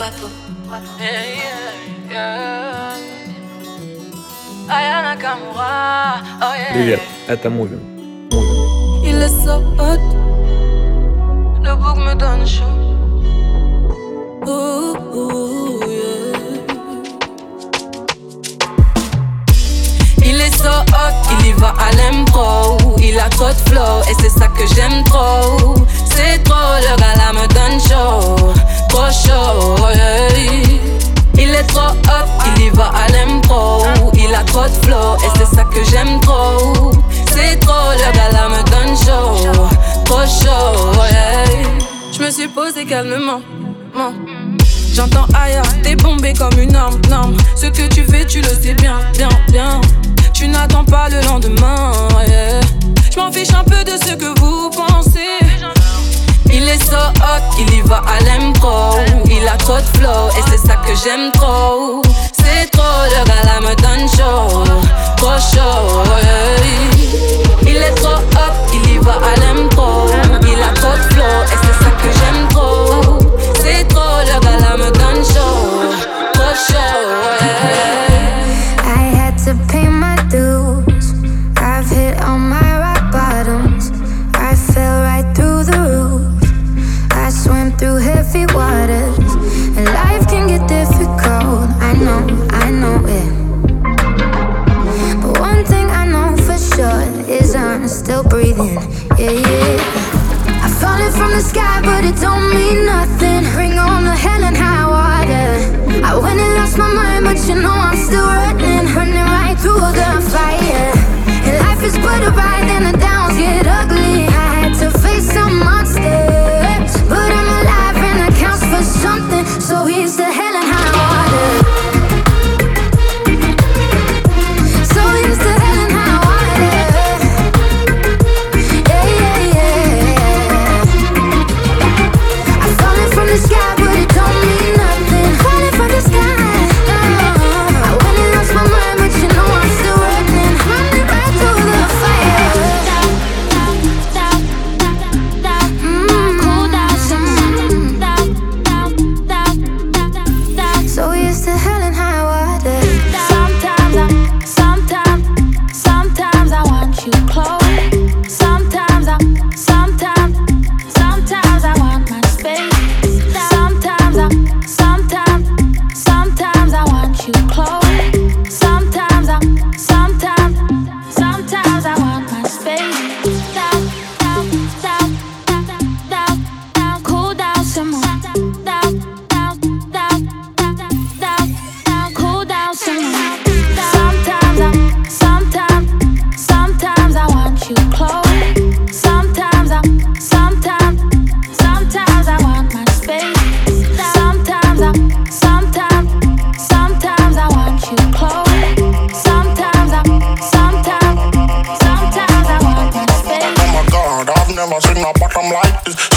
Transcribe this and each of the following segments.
cuerpo. Yeah, yeah, Aya Nakamura, oh yeah. Привет, это Мувин. Il est so hot. Le bouc me donne chaud. Ooh, ooh, yeah. Il est so hot, il y va à l'impro. Il a trop de flow et c'est ça que j'aime trop. C'est trop, le gars là me donne chaud. Trop chaud, yeah. Il est trop hot, il y va à l'impro. Il a trop de flow et c'est ça que j'aime trop. C'est trop, le gars me donne chaud. Trop chaud. Je me suis posé calmement. J'entends ailleurs, t'es bombé comme une arme. Ce que tu fais, tu le sais bien, bien, bien. Tu n'attends pas le lendemain, yeah. Je m'en fiche un peu de ce que vous pensez. Il est so hot, il y va à l'impro. Il a trop de flow et c'est ça que j'aime trop. C'est trop, le gars là me donne chaud.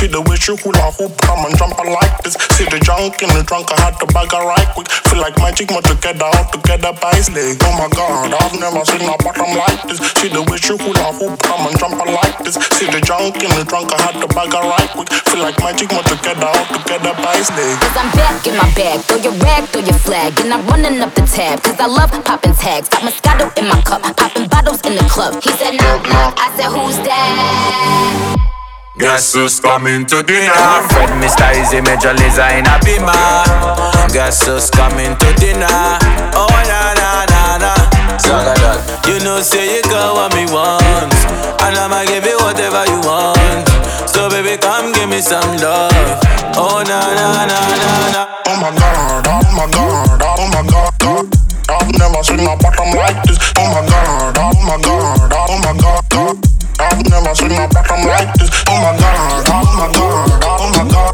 See the way she hula hoop, come and jump like this. See the junk in the trunk, I had to bag her right quick. Feel like magic, more together, all together by his leg. Oh my god, I've never seen a bottom like this. See the way she hula hoop, come and jump like this. See the junk in the trunk, I had to bag her right quick. Feel like magic, more together, all together by his leg. Cause I'm back in my bag. Throw your rag, throw your flag. And I'm running up the tab. Cause I love popping tags. Got Moscato in my cup. Popping bottles in the club. He said, knock, knock. I said, who's that? Guess who's coming to dinner? Fred Mr. Easy Major Lazer in a beamer. Guess who's coming to dinner? Oh na na na na. You know say you got what me want, and I'ma give you whatever you want. So baby come give me some love. Oh na na na na na. Oh my god, oh my god, oh my god, oh, oh, god. I've never seen a bottom like this. Oh my god, oh my god, oh my god, oh, god. Never seen a bottom like this. Oh my god, oh my god, oh my god,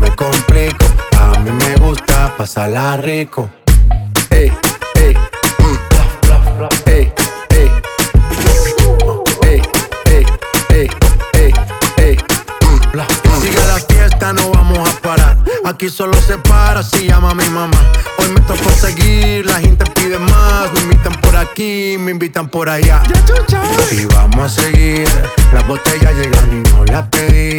Me complico. A mí me gusta pasarla rico. Ey, ey, mm, ey, ey. Ey, ey, ey, ey, ey. Mm, Sigue la fiesta, no vamos a parar. Aquí solo se para si llama mi mamá. Hoy me tocó seguir, la gente pide más. Me invitan por aquí, me invitan por allá. Y vamos a seguir. Las botellas llegan y no las pedí.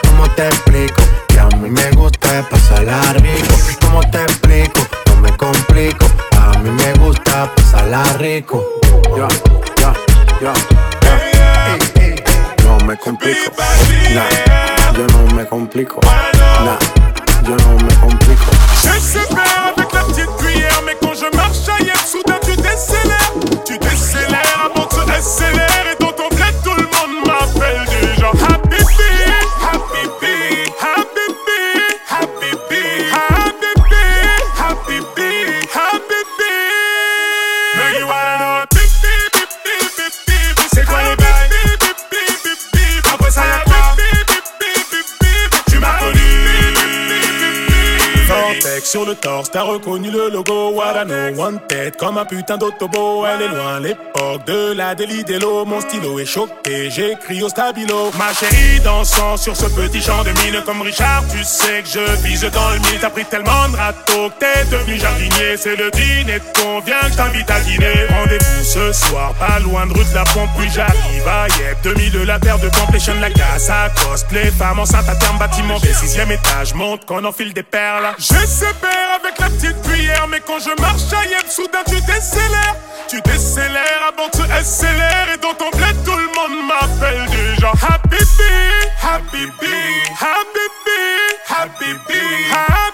¿cómo te explico? Que a mí me gusta pasarla rico. ¿Cómo te explico? No me complico. A mí me gusta pasarla rico. Ya, ya. Ey, ey, No me complico. Nah, yo no me complico. Nah, yo no me complico. Sur le torse, t'as reconnu le logo. One tête comme un putain d'autobo. Elle est loin l'époque de la délit d'Elo Mon stylo est choqué, j'écris au stabilo. Ma chérie dansant sur ce petit champ de mine Comme Richard, tu sais que je vise dans le mille. T'as pris tellement de râteaux que t'es devenu jardinier. C'est le dîner de con, viens que t'invite à dîner. Rendez-vous ce soir, pas loin de rue de la pompe Puis j'arrive à Yep, 2000 de la terre de completion La casse à coste, les femmes enceintes à terme Bâtiment des sixième étage, monte qu'on enfile des perles. Je sais avec la petite cuillère Mais quand je marche à Yep, soudain tu décélères. Tu décélères avant tu accélères Et dans ton bled tout le monde m'appelle déjà Habibi, Habibi, Habibi, Habibi, Habibi,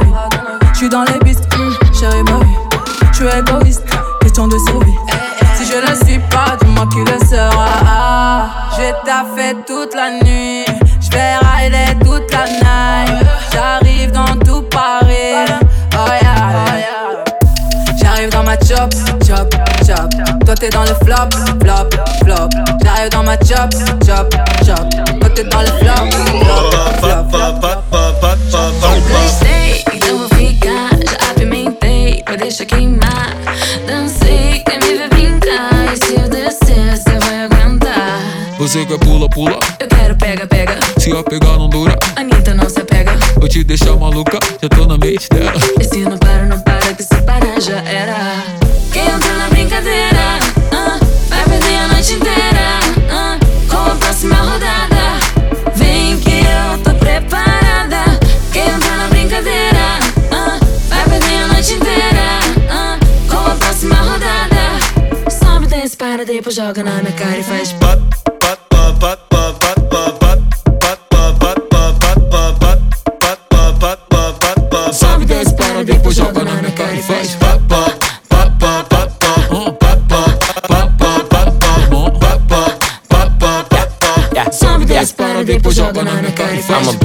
avis? J'suis dans les pistes, hum, chérie vie. J'suis égoïste, question de survie. Si je ne suis pas, dis-moi qui le sera. J'ai taffé toute la nuit. J'vais rider toute la night. J'arrive dans tout Paris. Oh yeah. J'arrive dans ma chop, chop, chop. Toi t'es dans le flop, flop, flop. J'arrive dans ma chop, chop, chop. Toi t'es dans le flop, flop, flop. Você quer pula, pula. Eu quero pega, pega. Se eu pegar, não dura. Anitta não se apega. Vou te deixar maluca, já tô na mente dela. E se não para, não para, que se parar já era. Quem entra na brincadeira, ah, vai perder a noite inteira. ah, com a próxima rodada, vem que eu tô preparada. Quem entra na brincadeira, ah, vai perder a noite inteira. ah, com a próxima rodada, sobe, desce, para, depois joga na minha cara e faz. Sobe,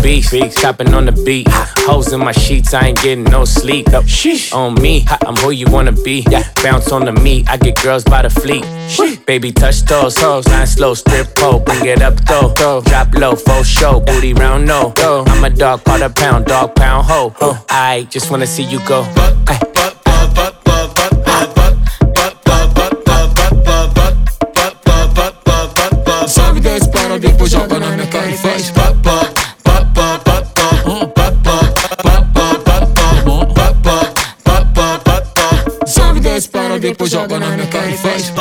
cara faz. I'm a beast, chopping on the beat. Hoes in my sheets, I ain't getting no sleep. No, On me, I'm who you wanna be. Bounce on the meat, I get girls by the fleet. Sheesh. Baby, touch those hoes, line slow, strip pole, bring it up though. Drop low, full show, booty round no. I'm a dog, part a pound, dog pound ho. I just wanna see you go. Ay. Sobe, desce, para, depois joga na minha cara e faz. Depois joga na minha cara e faz.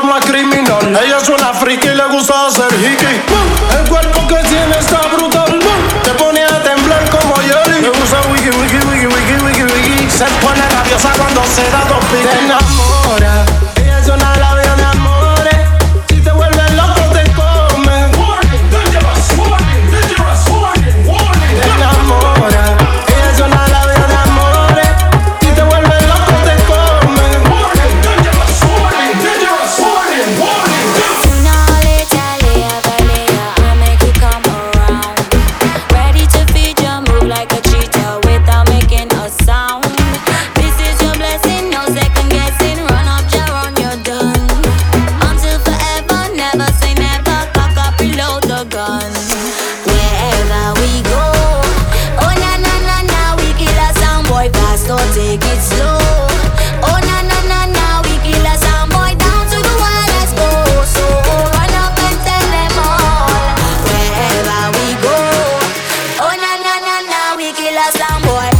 Ella es una friki y le gusta hacer hiki. El cuerpo que tiene está brutal. Te pone a temblar como Yoli. Le gusta wiki, wiki, wiki, wiki, wiki, wiki. Se pone rabiosa cuando se da dos piques. a slam boy.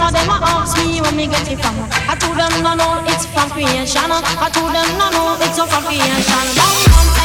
Some of them a ask me where me get it from. I told them no, no, it's from creation. I told them no, no, it's not from creation. Down, down.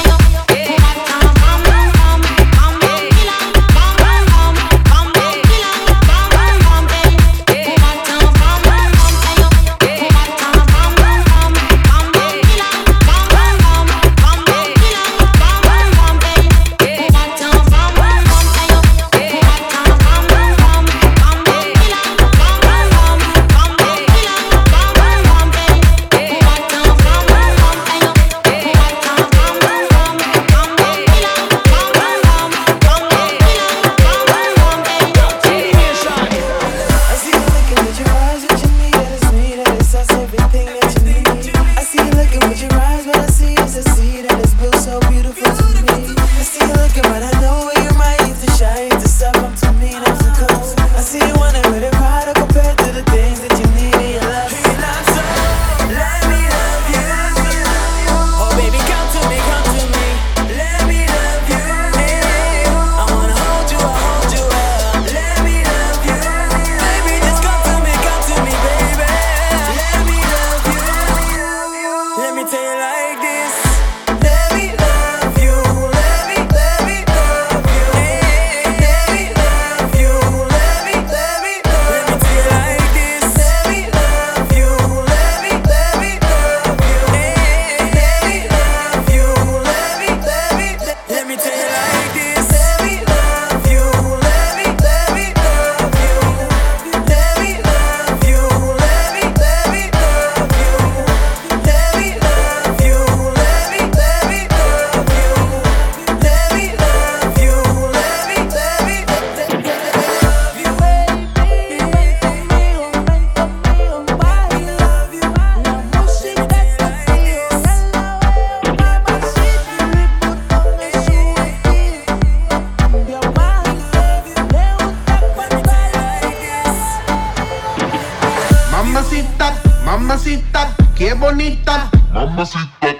mamacita, mamacita, qué bonita, mamacita.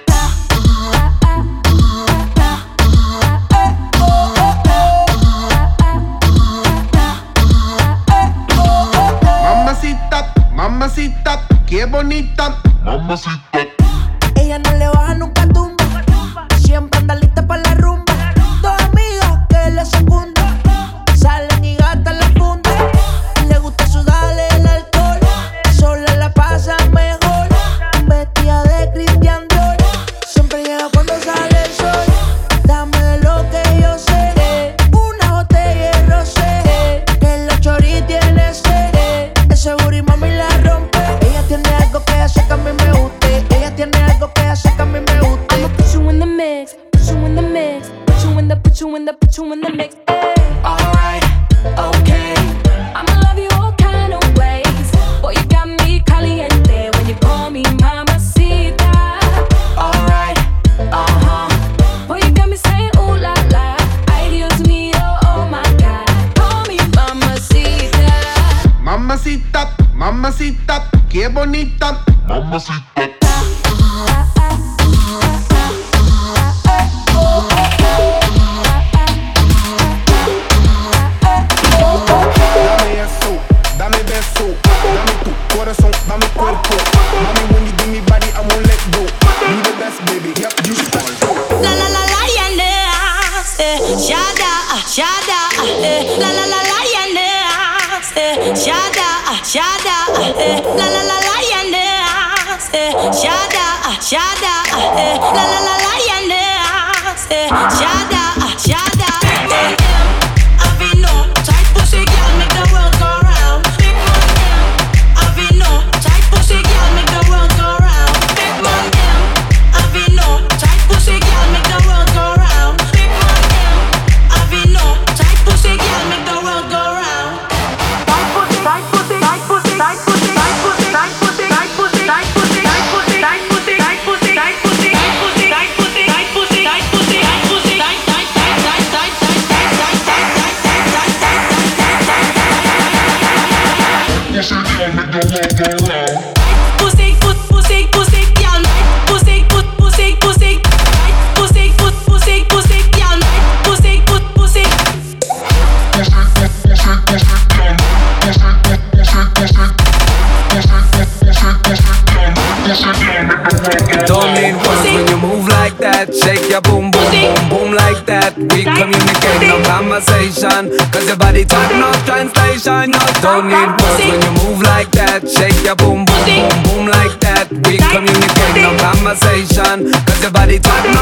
Mamacita, mamacita, qué bonita, mamacita. Ella no le va es bonita. Mamacita. yeah. don't need words when you move like that. Shake your boom, boom, boom, boom like that. We communicate no conversation, cause your body talking.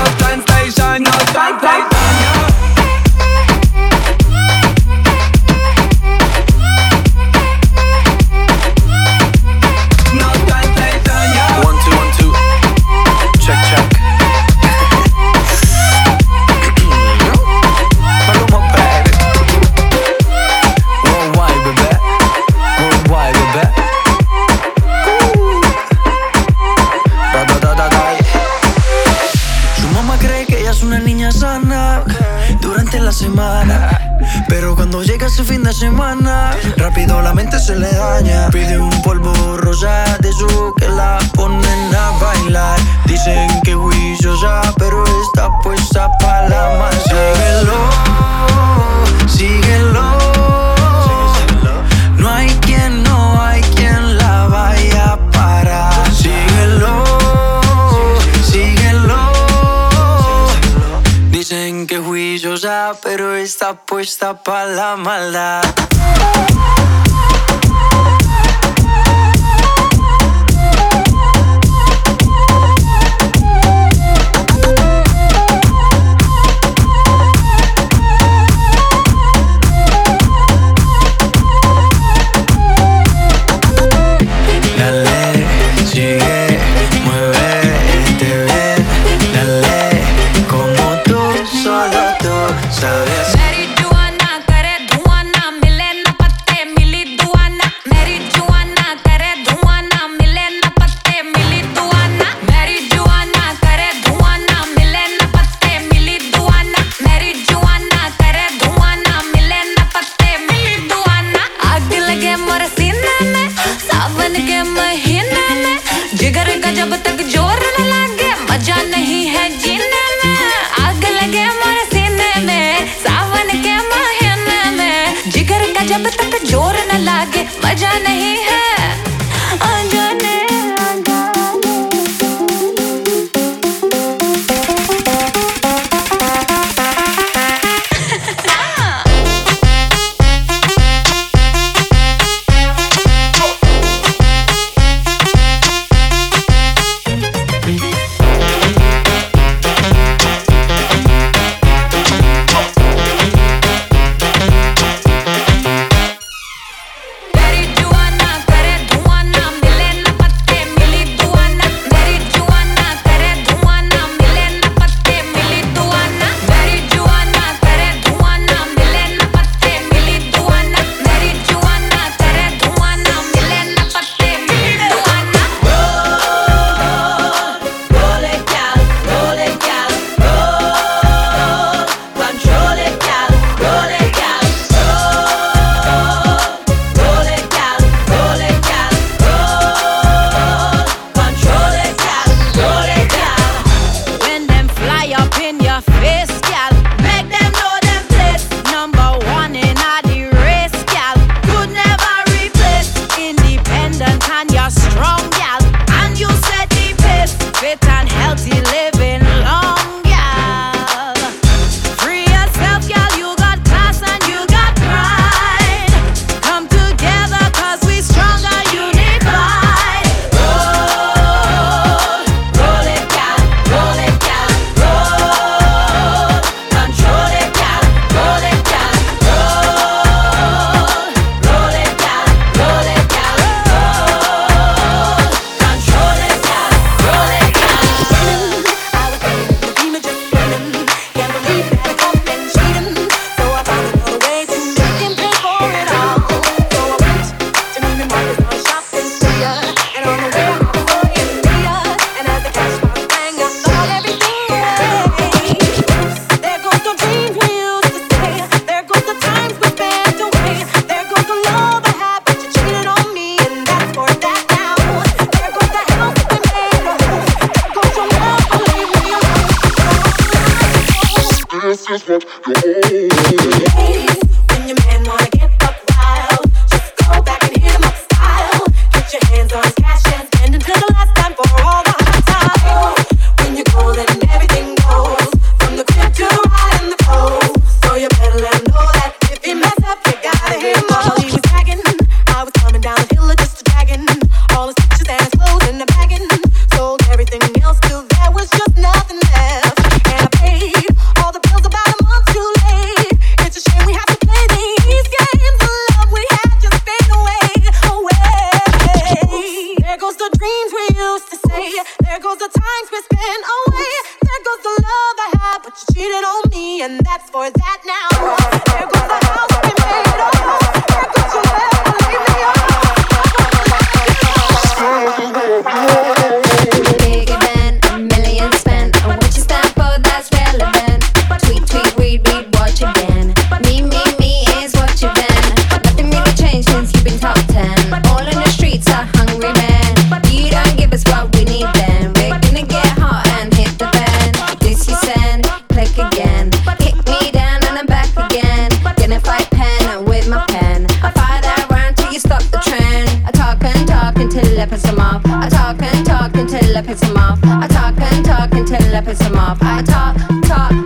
I piss them off. I talk and talk until I piss him off. I talk and talk until I piss him off. I talk, talk.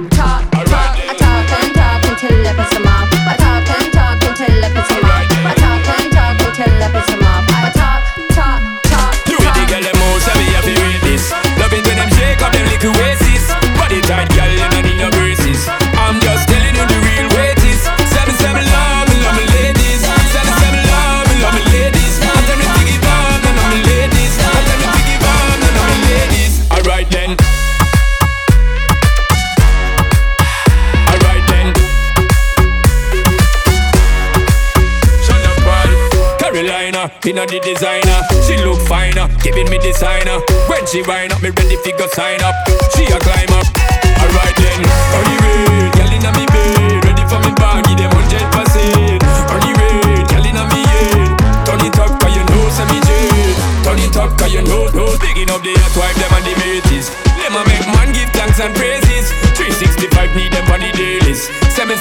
Inna the designer, she look finer, giving me designer. When she wind up, me ready fi go sign up. She a climb up. Alright then, on the way, girl inna me bed, ready for me bag, give them hundred percent. On the way, girl inna me head, turn it up 'cause you know say me jet. Turn it up 'cause you know, know. Picking up the hot wife them and the mates. Them a make man give thanks and praises. 365 need them on the dailies. Send me,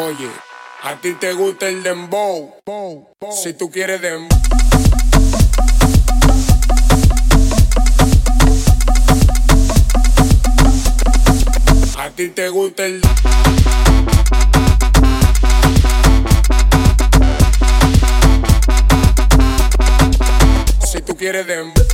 Oye, a ti te gusta el dembow, si tú quieres dembow. A ti te gusta el. Si tú quieres dembow.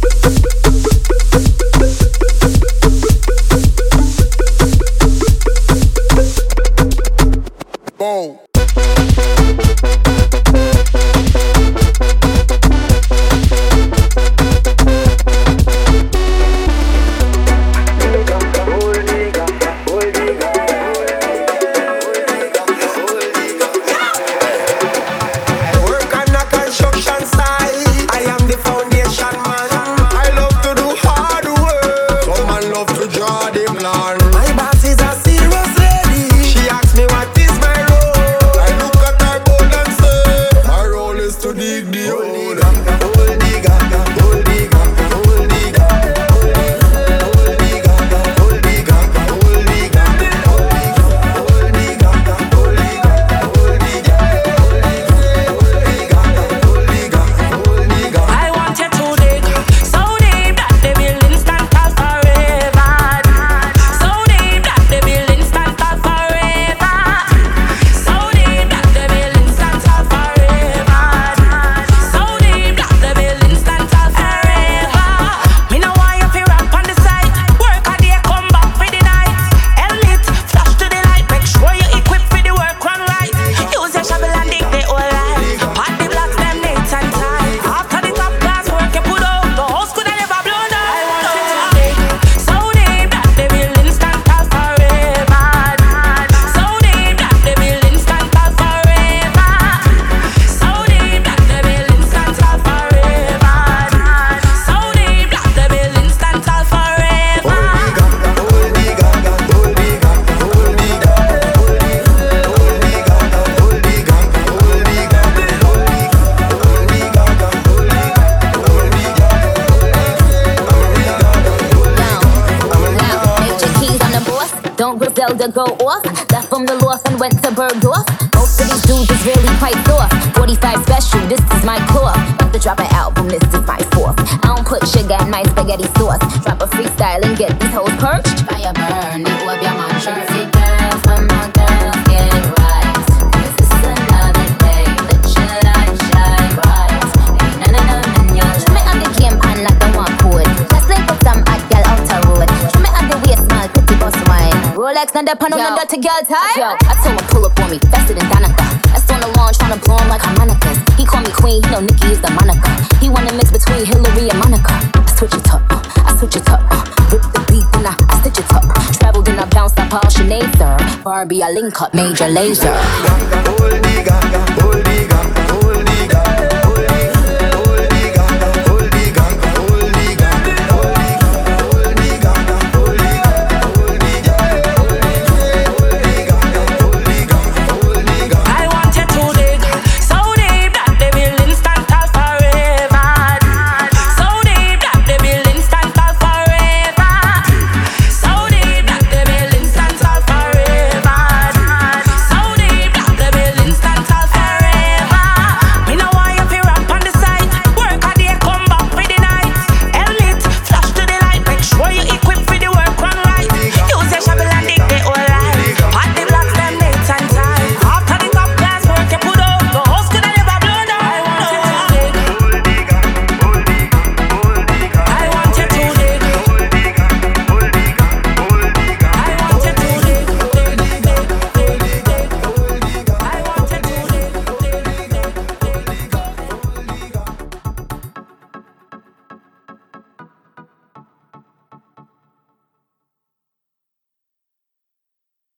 Don't go off? Left from the loft and went to Bergdorf. Most of these dudes is really quite soft. 45 special, this is my core. About to drop an album, this is my fourth. I don't put sugar in my spaghetti sauce. Drop a freestyle and get these hoes perched. Fire burn, it will be man. Rolex, not the pan on the dirty girl tie. Yo, I told him pull up on me, faster than Danica. That's on the launch, tryna blow him like harmonicas. He call me queen, he know Nicki is the moniker. He wanna mix between Hillary and Monica. I switch it up, uh, I switch it up. Uh, rip the beat, then I, I stitch it up. Traveled and I bounced up all Sinead, sir. Barbie, I link up, Major Lazer. Gold digger, gold digger.